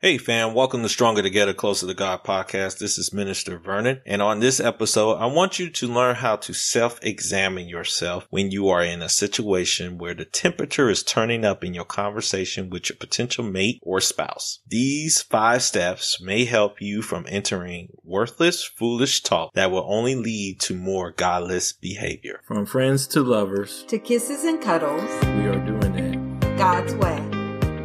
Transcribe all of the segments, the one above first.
Hey fam, welcome to Stronger Together, Closer to God podcast. This is Minister Vernon. And on this episode, I want you to learn how to self-examine yourself when you are in a situation where the temperature is turning up in your conversation with your potential mate or spouse. These five steps may help you from entering worthless, foolish talk that will only lead to more godless behavior. From friends to lovers, to kisses and cuddles, we are doing it God's way.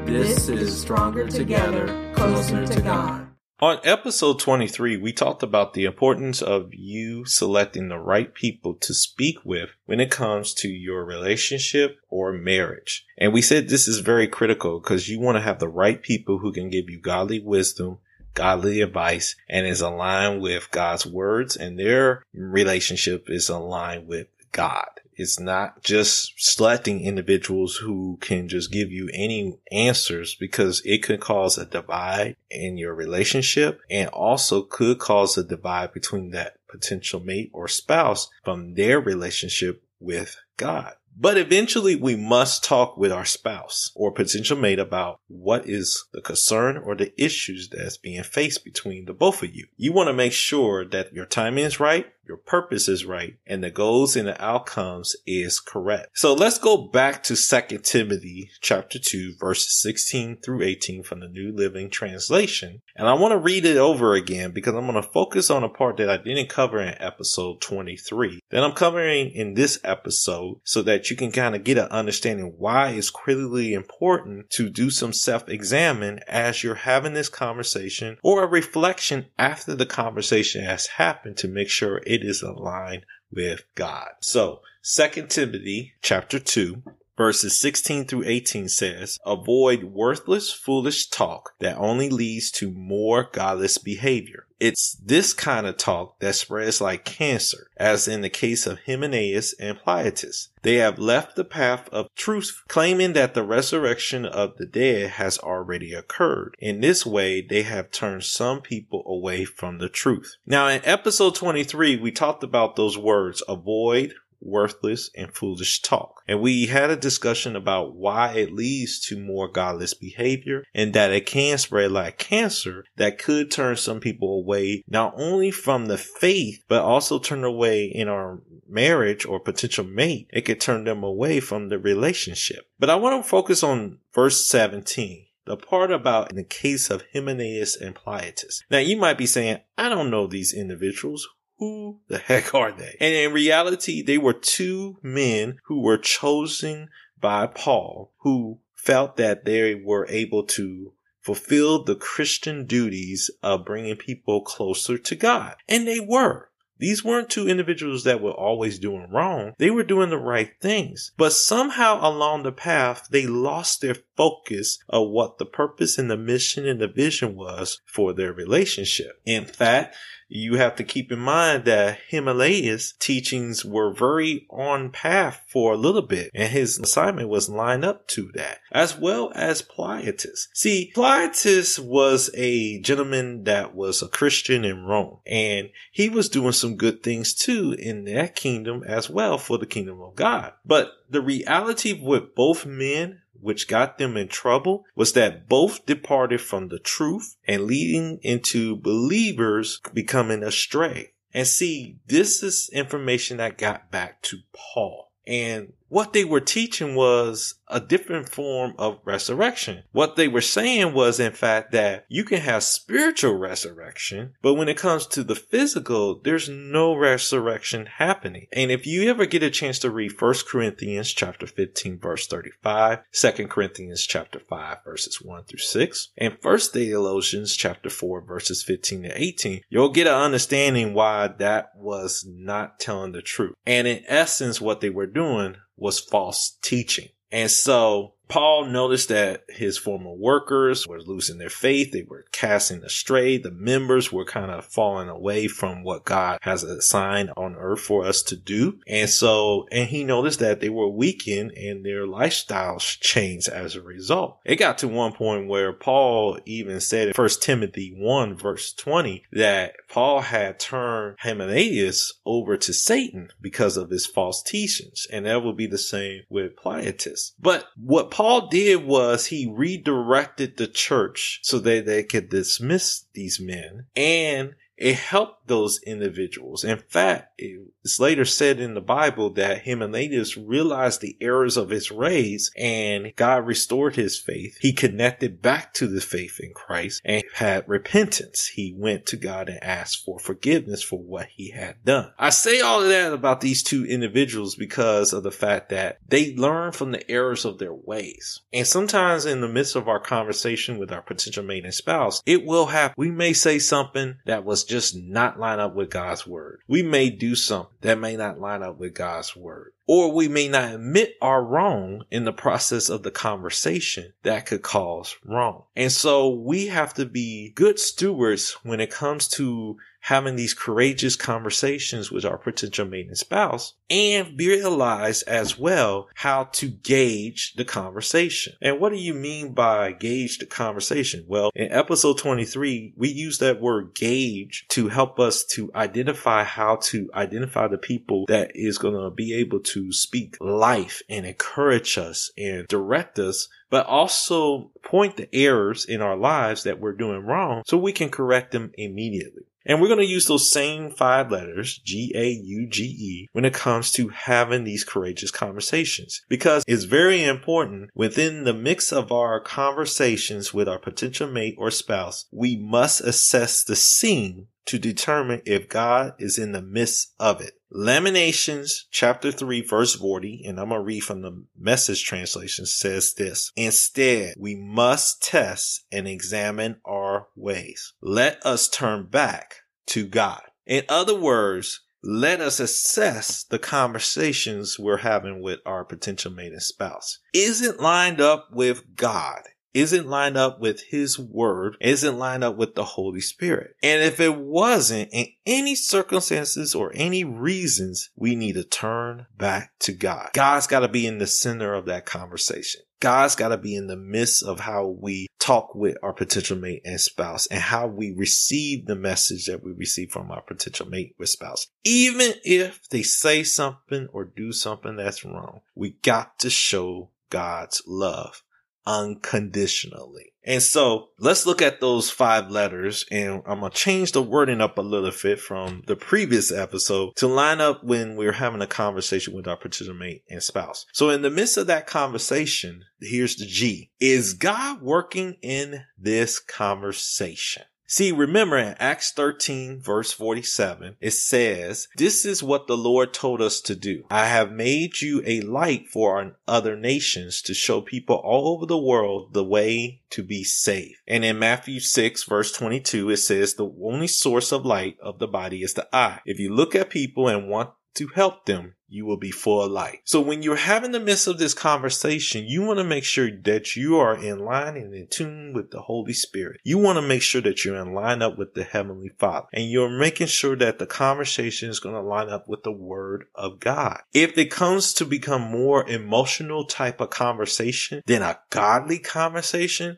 This, is Stronger Together, Closer to God. On episode 23, we talked about the importance of you selecting the right people to speak with when it comes to your relationship or marriage. And we said this is very critical because you want to have the right people who can give you godly wisdom, godly advice, and is aligned with God's words and their relationship is aligned with God. It's not just selecting individuals who can just give you any answers because it could cause a divide in your relationship and also could cause a divide between that potential mate or spouse from their relationship with God. But eventually we must talk with our spouse or potential mate about what is the concern or the issues that's being faced between the both of you. You want to make sure that your timing is right, your purpose is right, and the goals and the outcomes is correct. So let's go back to 2 Timothy chapter 2 verses 16 through 18 from the New Living Translation. And I want to read it over again because I'm going to focus on a part that I didn't cover in episode 23 that I'm covering in this episode so that you can kind of get an understanding why it's critically important to do some self-examine as you're having this conversation or a reflection after the conversation has happened to make sure it is aligned with God. So, Second Timothy chapter 2 verses 16 through 18 says, avoid worthless, foolish talk that only leads to more godless behavior. It's this kind of talk that spreads like cancer, as in the case of Hymenaeus and Philetus. They have left the path of truth, claiming that the resurrection of the dead has already occurred. In this way, they have turned some people away from the truth. Now, in episode 23, we talked about those words, avoid, worthless, and foolish talk. And we had a discussion about why it leads to more godless behavior and that it can spread like cancer that could turn some people away not only from the faith, but also turn away in our marriage or potential mate. It could turn them away from the relationship. But I want to focus on verse 17 the part about in the case of Hymenaeus and Philetus. Now you might be saying, I don't know these individuals who the heck are they? And in reality, they were two men who were chosen by Paul who felt that they were able to fulfill the Christian duties of bringing people closer to God. And they were. These weren't two individuals that were always doing wrong. They were doing the right things. But somehow along the path, they lost their focus of what the purpose and the mission and the vision was for their relationship. In fact, you have to keep in mind that Hymenaeus' teachings were very on path for a little bit, and his assignment was lined up to that, as well as Philetus. See, Philetus was a gentleman that was a Christian in Rome, and he was doing some good things too in that kingdom as well for the kingdom of God. But the reality with both men which got them in trouble was that both departed from the truth and leading into believers becoming astray. And see, this is information that got back to Paul. And what they were teaching was a different form of resurrection. What they were saying was, in fact, that you can have spiritual resurrection, but when it comes to the physical, there's no resurrection happening. And if you ever get a chance to read 1 Corinthians chapter 15 verse 35, 2 Corinthians chapter 5 verses 1 through 6, and 1 Thessalonians chapter 4 verses 15 to 18, you'll get an understanding why that was not telling the truth. And in essence, what they were doing was false teaching. And so Paul noticed that his former workers were losing their faith. They were casting astray. The members were kind of falling away from what God has assigned on earth for us to do. And so, and he noticed that they were weakened and their lifestyles changed as a result. It got to one point where Paul even said in 1 Timothy 1 verse 20 that Paul had turned Hymenaeus over to Satan because of his false teachings. And that will be the same with Philetus. But what Paul did was he redirected the church so that they could dismiss these men and it helped those individuals. In fact, it's later said in the Bible that Hymenaeus realized the errors of his ways and God restored his faith. He connected back to the faith in Christ and had repentance. He went to God and asked for forgiveness for what he had done. I say all of that about these two individuals because of the fact that they learned from the errors of their ways. And sometimes in the midst of our conversation with our potential mate and spouse, it will happen. We may say something that was just not line up with God's word. We may do something that may not line up with God's word. Or we may not admit our wrong in the process of the conversation that could cause wrong. And so we have to be good stewards when it comes to having these courageous conversations with our potential and spouse and realize as well how to gauge the conversation. And what do you mean by gauge the conversation? Well, in episode 23, we use that word gauge to help us to identify how to identify the people that is going to be able to speak life and encourage us and direct us but also point the errors in our lives that we're doing wrong so we can correct them immediately. And we're going to use those same five letters, G A U G E, when it comes to having these courageous conversations. Because it's very important within the mix of our conversations with our potential mate or spouse, we must assess the scene to determine if God is in the midst of it. Lamentations chapter 3 verse 40, and I'm going to read from the message translation says this. Instead, we must test and examine our ways. Let us turn back to God. In other words, let us assess the conversations we're having with our potential mate and spouse. Is it lined up with God? Isn't lined up with his word, isn't lined up with the Holy Spirit. And if it wasn't in any circumstances or any reasons, we need to turn back to God. God's got to be in the center of that conversation. God's got to be in the midst of how we talk with our potential mate and spouse and how we receive the message that we receive from our potential mate with spouse. Even if they say something or do something that's wrong, we got to show God's love unconditionally. And so let's look at those five letters and I'm going to change the wording up a little bit from the previous episode to line up when we're having a conversation with our mate and spouse. So in the midst of that conversation, here's the G. Is God working in this conversation? See, remember in Acts 13 verse 47, it says, this is what the Lord told us to do. I have made you a light for other nations to show people all over the world the way to be saved. And in Matthew 6 verse 22, it says the only source of light of the body is the eye. If you look at people and want to help them, you will be full of light. So when you're having the midst of this conversation, you want to make sure that you are in line and in tune with the Holy Spirit. You want to make sure that you're in line up with the Heavenly Father and you're making sure that the conversation is going to line up with the Word of God. If it comes to become more emotional type of conversation than a godly conversation,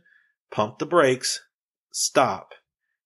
pump the brakes, stop,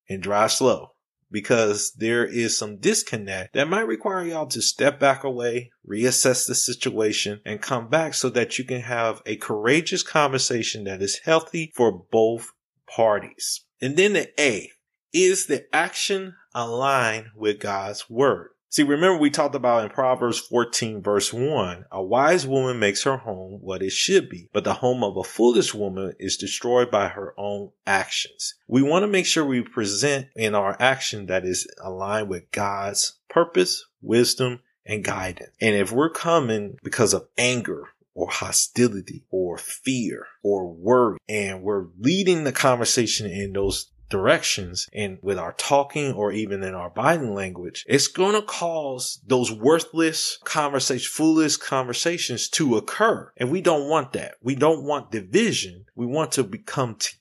and drive slow because there is some disconnect that might require y'all to step back away, reassess the situation, and come back so that you can have a courageous conversation that is healthy for both parties. And then the A is the action aligned with God's word. See, remember we talked about in Proverbs 14 verse 1, a wise woman makes her home what it should be, but the home of a foolish woman is destroyed by her own actions. We want to make sure we present in our action that is aligned with God's purpose, wisdom, and guidance. And if we're coming because of anger or hostility or fear or worry and we're leading the conversation in those directions and with our talking or even in our body language, it's going to cause those worthless conversations, foolish conversations to occur. And we don't want that. We don't want division. We want to become together.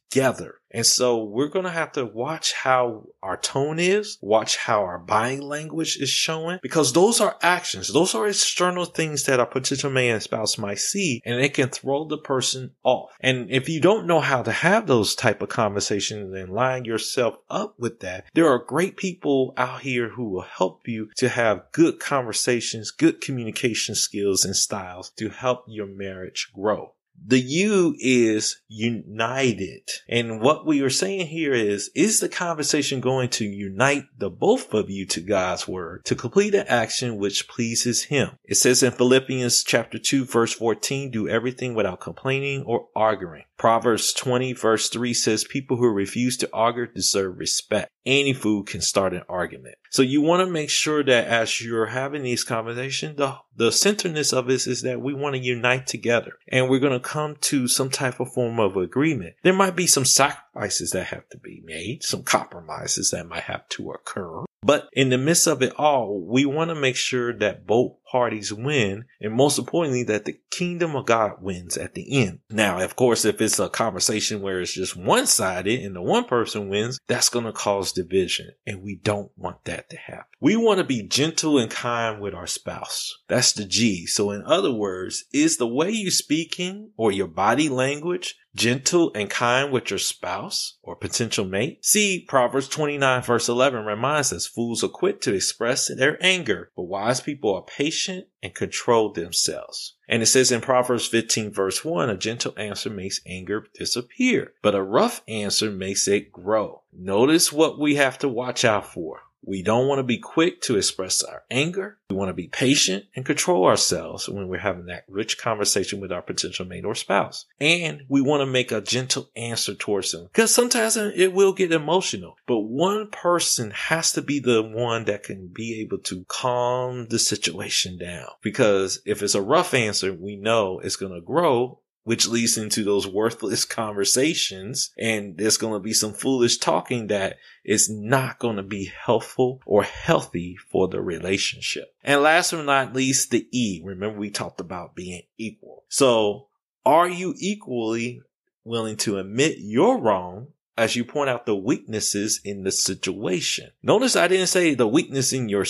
And so we're going to have to watch how our tone is, watch how our buying language is showing, because those are actions. Those are external things that our potential man and spouse might see, and it can throw the person off. And if you don't know how to have those type of conversations and line yourself up with that, there are great people out here who will help you to have good conversations, good communication skills and styles to help your marriage grow. The you is united. And what we are saying here is, is the conversation going to unite the both of you to God's word to complete an action which pleases him? It says in Philippians chapter 2 verse 14, do everything without complaining or arguing. Proverbs 20 verse 3 says people who refuse to argue deserve respect. Any fool can start an argument. So you want to make sure that as you're having these conversations, the, the centerness of this is that we want to unite together and we're going to come to some type of form of agreement. There might be some sacrifices that have to be made, some compromises that might have to occur. But in the midst of it all, we want to make sure that both parties win. And most importantly, that the kingdom of God wins at the end. Now, of course, if it's a conversation where it's just one sided and the one person wins, that's going to cause division. And we don't want that to happen. We want to be gentle and kind with our spouse. That's the G. So in other words, is the way you speaking or your body language gentle and kind with your spouse or potential mate? See, Proverbs 29 verse 11 reminds us fools are quick to express their anger, but wise people are patient and control themselves. And it says in Proverbs 15 verse 1, a gentle answer makes anger disappear, but a rough answer makes it grow. Notice what we have to watch out for. We don't want to be quick to express our anger. We want to be patient and control ourselves when we're having that rich conversation with our potential mate or spouse. And we want to make a gentle answer towards them because sometimes it will get emotional, but one person has to be the one that can be able to calm the situation down. Because if it's a rough answer, we know it's going to grow which leads into those worthless conversations. And there's going to be some foolish talking that is not going to be helpful or healthy for the relationship. And last but not least, the E. Remember we talked about being equal. So are you equally willing to admit you're wrong as you point out the weaknesses in the situation? Notice I didn't say the weakness in your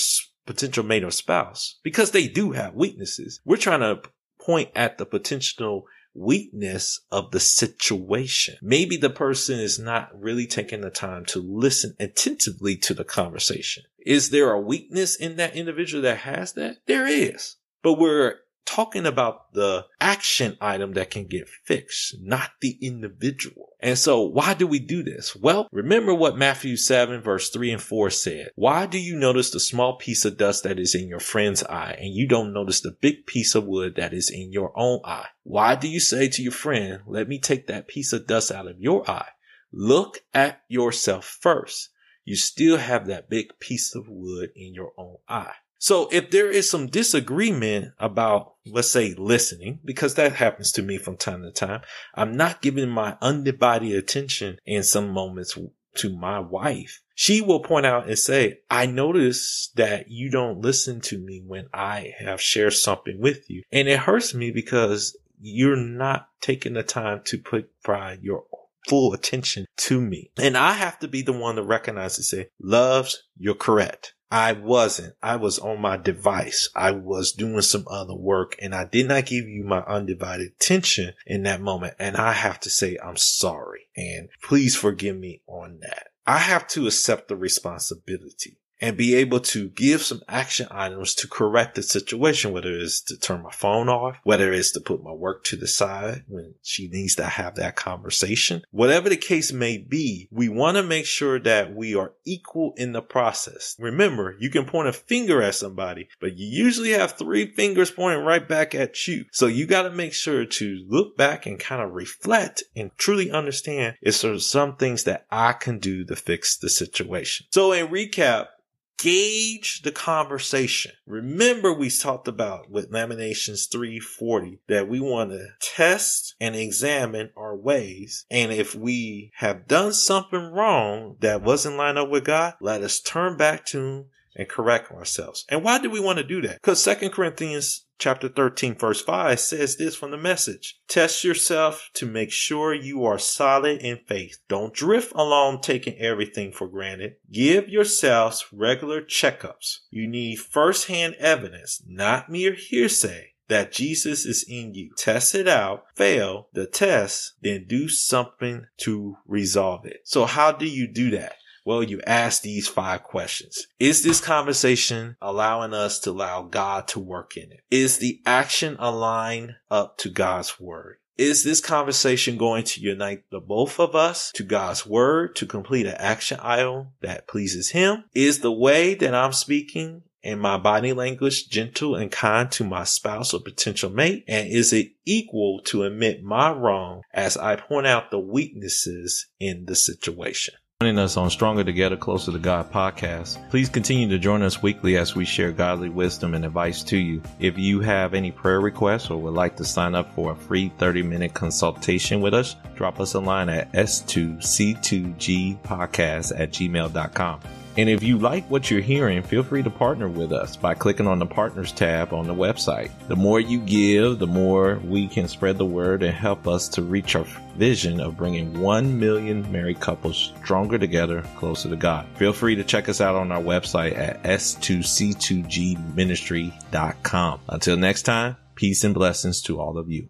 potential mate or spouse because they do have weaknesses. We're trying to point at the potential weakness of the situation. Maybe the person is not really taking the time to listen attentively to the conversation. Is there a weakness in that individual that has that? There is. But we're talking about the action item that can get fixed, not the individual. And so why do we do this? Well, remember what Matthew 7 verse 3 and 4 said. Why do you notice the small piece of dust that is in your friend's eye and you don't notice the big piece of wood that is in your own eye? Why do you say to your friend, let me take that piece of dust out of your eye? Look at yourself first. You still have that big piece of wood in your own eye. So if there is some disagreement about, let's say, listening, because that happens to me from time to time, I'm not giving my undivided attention in some moments to my wife. She will point out and say, I notice that you don't listen to me when I have shared something with you. And it hurts me because you're not taking the time to put pride your full attention to me. And I have to be the one to recognize and say, loves, you're correct. I wasn't. I was on my device. I was doing some other work and I did not give you my undivided attention in that moment. And I have to say, I'm sorry and please forgive me on that. I have to accept the responsibility and be able to give some action items to correct the situation, whether it's to turn my phone off, whether it's to put my work to the side when she needs to have that conversation. Whatever the case may be, we want to make sure that we are equal in the process. Remember, you can point a finger at somebody, but you usually have three fingers pointing right back at you. So you got to make sure to look back and kind of reflect and truly understand is there some things that I can do to fix the situation. So in recap, gauge the conversation. Remember we talked about with Lamentations 340 that we want to test and examine our ways. And if we have done something wrong that wasn't lined up with God, let us turn back to him and correct ourselves. And why do we want to do that? Because Second Corinthians chapter 13 verse 5 says this from the message. Test yourself to make sure you are solid in faith. Don't drift along taking everything for granted. Give yourselves regular checkups. You need firsthand evidence, not mere hearsay that Jesus is in you. Test it out, fail the test, then do something to resolve it. So how do you do that? Well, you ask these five questions. Is this conversation allowing us to allow God to work in it? Is the action aligned up to God's word? Is this conversation going to unite the both of us to God's word to complete an action item that pleases him? Is the way that I'm speaking and my body language gentle and kind to my spouse or potential mate? And is it equal to admit my wrong as I point out the weaknesses in the situation? Joining us on Stronger Together, Closer to God podcast. Please continue to join us weekly as we share godly wisdom and advice to you. If you have any prayer requests or would like to sign up for a free 30 minute consultation with us, drop us a line at s2c2gpodcast at gmail.com. And if you like what you're hearing, feel free to partner with us by clicking on the partners tab on the website. The more you give, the more we can spread the word and help us to reach our vision of bringing 1 million married couples stronger together, closer to God. Feel free to check us out on our website at s2c2gministry.com. Until next time, peace and blessings to all of you.